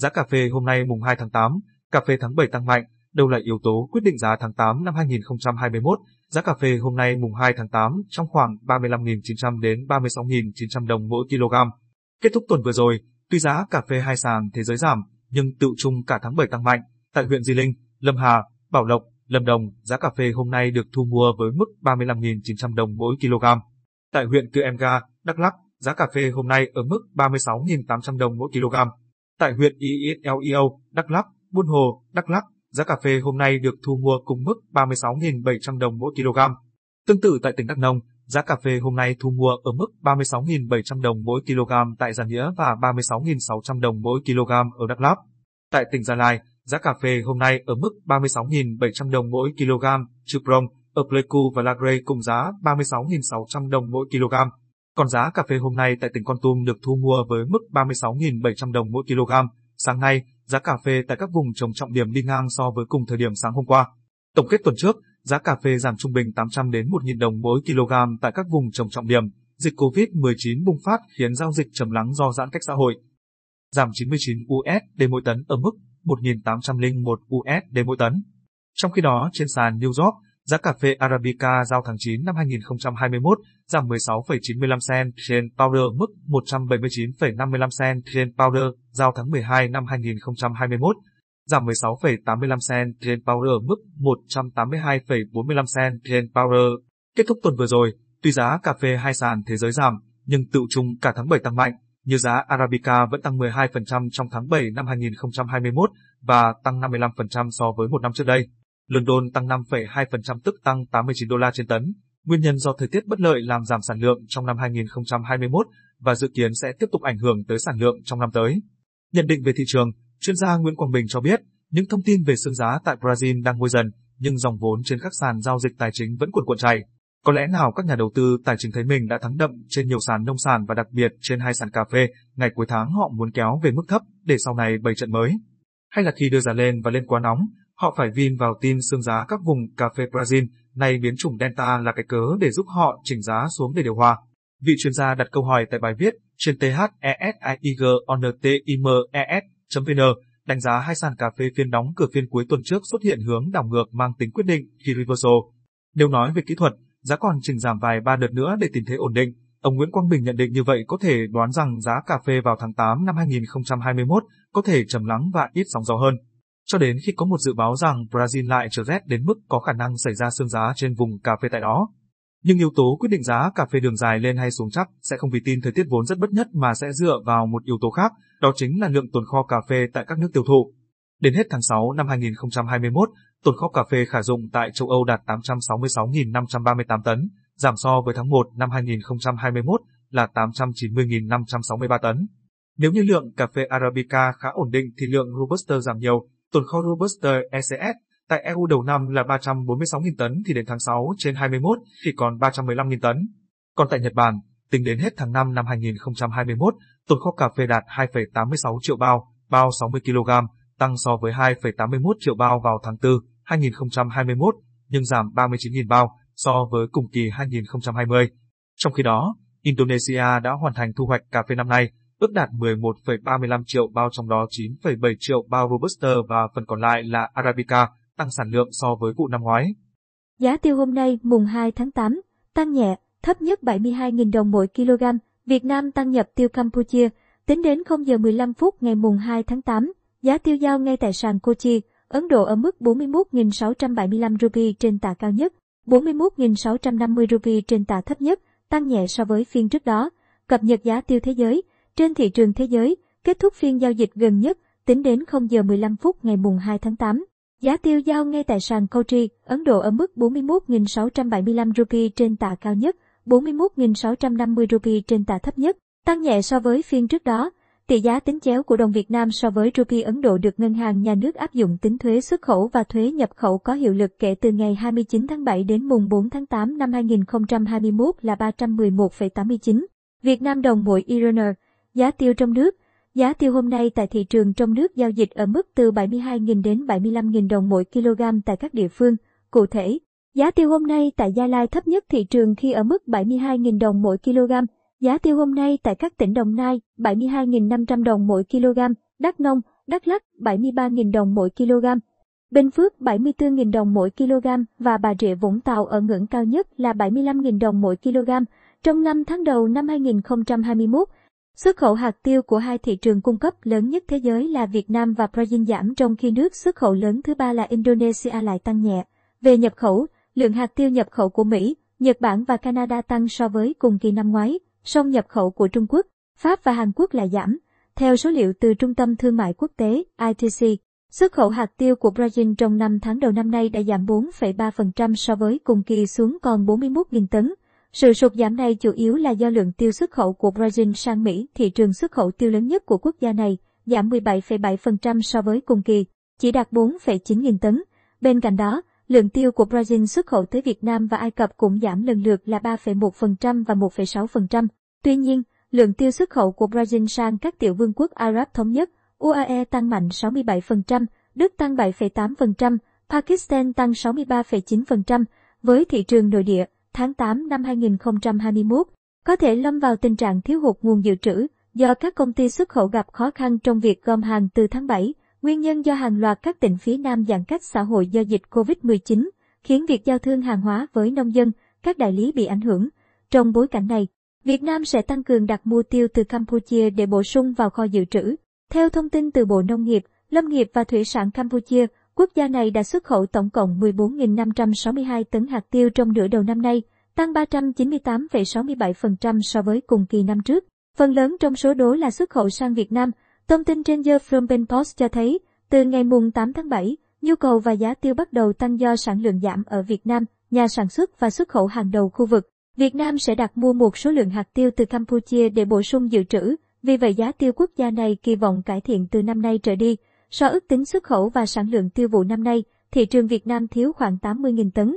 Giá cà phê hôm nay mùng 2 tháng 8, cà phê tháng 7 tăng mạnh, đâu là yếu tố quyết định giá tháng 8 năm 2021? Giá cà phê hôm nay mùng 2 tháng 8 trong khoảng 35.900 đến 36.900 đồng mỗi kg. Kết thúc tuần vừa rồi, tuy giá cà phê hai sàn thế giới giảm, nhưng tự chung cả tháng 7 tăng mạnh. Tại huyện Di Linh, Lâm Hà, Bảo Lộc, Lâm Đồng, giá cà phê hôm nay được thu mua với mức 35.900 đồng mỗi kg. Tại huyện Cư Em Ga, Đắk Lắk, giá cà phê hôm nay ở mức 36.800 đồng mỗi kg. Tại huyện ISLEO, Đắk Lắk, Buôn Hồ, Đắk Lắk, giá cà phê hôm nay được thu mua cùng mức 36.700 đồng mỗi kg. Tương tự tại tỉnh Đắk Nông, giá cà phê hôm nay thu mua ở mức 36.700 đồng mỗi kg tại Gia Nghĩa và 36.600 đồng mỗi kg ở Đắk Lắk. Tại tỉnh Gia Lai, giá cà phê hôm nay ở mức 36.700 đồng mỗi kg, Trực Rồng, ở Pleiku và Lagre cùng giá 36.600 đồng mỗi kg. Còn giá cà phê hôm nay tại tỉnh Con Tum được thu mua với mức 36.700 đồng mỗi kg. Sáng nay, giá cà phê tại các vùng trồng trọng điểm đi ngang so với cùng thời điểm sáng hôm qua. Tổng kết tuần trước, giá cà phê giảm trung bình 800 đến 1.000 đồng mỗi kg tại các vùng trồng trọng điểm. Dịch COVID-19 bùng phát khiến giao dịch trầm lắng do giãn cách xã hội. Giảm 99 USD mỗi tấn ở mức 1.801 USD mỗi tấn. Trong khi đó, trên sàn New York, Giá cà phê Arabica giao tháng 9 năm 2021 giảm 16,95 cent trên powder mức 179,55 cent trên powder giao tháng 12 năm 2021 giảm 16,85 cent trên powder mức 182,45 cent trên powder. Kết thúc tuần vừa rồi, tuy giá cà phê hai sàn thế giới giảm, nhưng tự chung cả tháng 7 tăng mạnh, như giá Arabica vẫn tăng 12% trong tháng 7 năm 2021 và tăng 55% so với một năm trước đây. London tăng 5,2% tức tăng 89 đô la trên tấn. Nguyên nhân do thời tiết bất lợi làm giảm sản lượng trong năm 2021 và dự kiến sẽ tiếp tục ảnh hưởng tới sản lượng trong năm tới. Nhận định về thị trường, chuyên gia Nguyễn Quang Bình cho biết, những thông tin về xương giá tại Brazil đang nguôi dần, nhưng dòng vốn trên các sàn giao dịch tài chính vẫn cuộn cuộn chảy. Có lẽ nào các nhà đầu tư tài chính thấy mình đã thắng đậm trên nhiều sàn nông sản và đặc biệt trên hai sàn cà phê, ngày cuối tháng họ muốn kéo về mức thấp để sau này bày trận mới. Hay là khi đưa giá lên và lên quá nóng, Họ phải vin vào tin xương giá các vùng cà phê Brazil, này biến chủng Delta là cái cớ để giúp họ chỉnh giá xuống để điều hòa. Vị chuyên gia đặt câu hỏi tại bài viết trên thesigontimes.vn đánh giá hai sàn cà phê phiên đóng cửa phiên cuối tuần trước xuất hiện hướng đảo ngược mang tính quyết định khi reversal. Nếu nói về kỹ thuật, giá còn chỉnh giảm vài ba đợt nữa để tìm thế ổn định. Ông Nguyễn Quang Bình nhận định như vậy có thể đoán rằng giá cà phê vào tháng 8 năm 2021 có thể trầm lắng và ít sóng gió hơn cho đến khi có một dự báo rằng Brazil lại trở rét đến mức có khả năng xảy ra sương giá trên vùng cà phê tại đó. Nhưng yếu tố quyết định giá cà phê đường dài lên hay xuống chắc sẽ không vì tin thời tiết vốn rất bất nhất mà sẽ dựa vào một yếu tố khác, đó chính là lượng tồn kho cà phê tại các nước tiêu thụ. Đến hết tháng 6 năm 2021, tồn kho cà phê khả dụng tại châu Âu đạt 866.538 tấn, giảm so với tháng 1 năm 2021 là 890.563 tấn. Nếu như lượng cà phê Arabica khá ổn định thì lượng Robusta giảm nhiều, Tồn kho Robusta ECS tại EU đầu năm là 346.000 tấn thì đến tháng 6 trên 21 thì còn 315.000 tấn. Còn tại Nhật Bản, tính đến hết tháng 5 năm 2021, tồn kho cà phê đạt 2,86 triệu bao, bao 60 kg, tăng so với 2,81 triệu bao vào tháng 4 2021, nhưng giảm 39.000 bao so với cùng kỳ 2020. Trong khi đó, Indonesia đã hoàn thành thu hoạch cà phê năm nay, ước đạt 11,35 triệu bao trong đó 9,7 triệu bao Robusta và phần còn lại là Arabica, tăng sản lượng so với vụ năm ngoái. Giá tiêu hôm nay mùng 2 tháng 8, tăng nhẹ, thấp nhất 72.000 đồng mỗi kg. Việt Nam tăng nhập tiêu Campuchia, tính đến 0 giờ 15 phút ngày mùng 2 tháng 8, giá tiêu giao ngay tại sàn Kochi, Ấn Độ ở mức 41.675 rupee trên tạ cao nhất, 41.650 rupee trên tạ thấp nhất, tăng nhẹ so với phiên trước đó. Cập nhật giá tiêu thế giới, trên thị trường thế giới, kết thúc phiên giao dịch gần nhất, tính đến 0 giờ 15 phút ngày mùng 2 tháng 8. Giá tiêu giao ngay tại sàn Kochi, Ấn Độ ở mức 41.675 rupee trên tạ cao nhất, 41.650 rupee trên tạ thấp nhất, tăng nhẹ so với phiên trước đó. Tỷ giá tính chéo của đồng Việt Nam so với rupee Ấn Độ được ngân hàng nhà nước áp dụng tính thuế xuất khẩu và thuế nhập khẩu có hiệu lực kể từ ngày 29 tháng 7 đến mùng 4 tháng 8 năm 2021 là 311,89. Việt Nam đồng mỗi IRN Giá tiêu trong nước Giá tiêu hôm nay tại thị trường trong nước giao dịch ở mức từ 72.000 đến 75.000 đồng mỗi kg tại các địa phương. Cụ thể, giá tiêu hôm nay tại Gia Lai thấp nhất thị trường khi ở mức 72.000 đồng mỗi kg. Giá tiêu hôm nay tại các tỉnh Đồng Nai 72.500 đồng mỗi kg, Đắk Nông Đắk Lắk 73.000 đồng mỗi kg, Bình Phước 74.000 đồng mỗi kg và Bà Rịa Vũng Tàu ở ngưỡng cao nhất là 75.000 đồng mỗi kg. Trong 5 tháng đầu năm 2021, xuất khẩu hạt tiêu của hai thị trường cung cấp lớn nhất thế giới là Việt Nam và Brazil giảm trong khi nước xuất khẩu lớn thứ ba là Indonesia lại tăng nhẹ. Về nhập khẩu, lượng hạt tiêu nhập khẩu của Mỹ, Nhật Bản và Canada tăng so với cùng kỳ năm ngoái, song nhập khẩu của Trung Quốc, Pháp và Hàn Quốc lại giảm. Theo số liệu từ Trung tâm Thương mại Quốc tế ITC, xuất khẩu hạt tiêu của Brazil trong 5 tháng đầu năm nay đã giảm 4,3% so với cùng kỳ xuống còn 41.000 tấn. Sự sụt giảm này chủ yếu là do lượng tiêu xuất khẩu của Brazil sang Mỹ, thị trường xuất khẩu tiêu lớn nhất của quốc gia này, giảm 17,7% so với cùng kỳ, chỉ đạt 4,9 nghìn tấn. Bên cạnh đó, lượng tiêu của Brazil xuất khẩu tới Việt Nam và Ai Cập cũng giảm lần lượt là 3,1% và 1,6%. Tuy nhiên, lượng tiêu xuất khẩu của Brazil sang các tiểu vương quốc Ả Rập Thống Nhất, UAE tăng mạnh 67%, Đức tăng 7,8%, Pakistan tăng 63,9%. Với thị trường nội địa, tháng 8 năm 2021, có thể lâm vào tình trạng thiếu hụt nguồn dự trữ do các công ty xuất khẩu gặp khó khăn trong việc gom hàng từ tháng 7. Nguyên nhân do hàng loạt các tỉnh phía Nam giãn cách xã hội do dịch COVID-19, khiến việc giao thương hàng hóa với nông dân, các đại lý bị ảnh hưởng. Trong bối cảnh này, Việt Nam sẽ tăng cường đặt mua tiêu từ Campuchia để bổ sung vào kho dự trữ. Theo thông tin từ Bộ Nông nghiệp, Lâm nghiệp và Thủy sản Campuchia, quốc gia này đã xuất khẩu tổng cộng 14.562 tấn hạt tiêu trong nửa đầu năm nay, tăng 398,67% so với cùng kỳ năm trước. Phần lớn trong số đó là xuất khẩu sang Việt Nam. Thông tin trên The Phnom Post cho thấy, từ ngày mùng 8 tháng 7, nhu cầu và giá tiêu bắt đầu tăng do sản lượng giảm ở Việt Nam, nhà sản xuất và xuất khẩu hàng đầu khu vực. Việt Nam sẽ đặt mua một số lượng hạt tiêu từ Campuchia để bổ sung dự trữ, vì vậy giá tiêu quốc gia này kỳ vọng cải thiện từ năm nay trở đi. So ước tính xuất khẩu và sản lượng tiêu vụ năm nay, thị trường Việt Nam thiếu khoảng 80.000 tấn,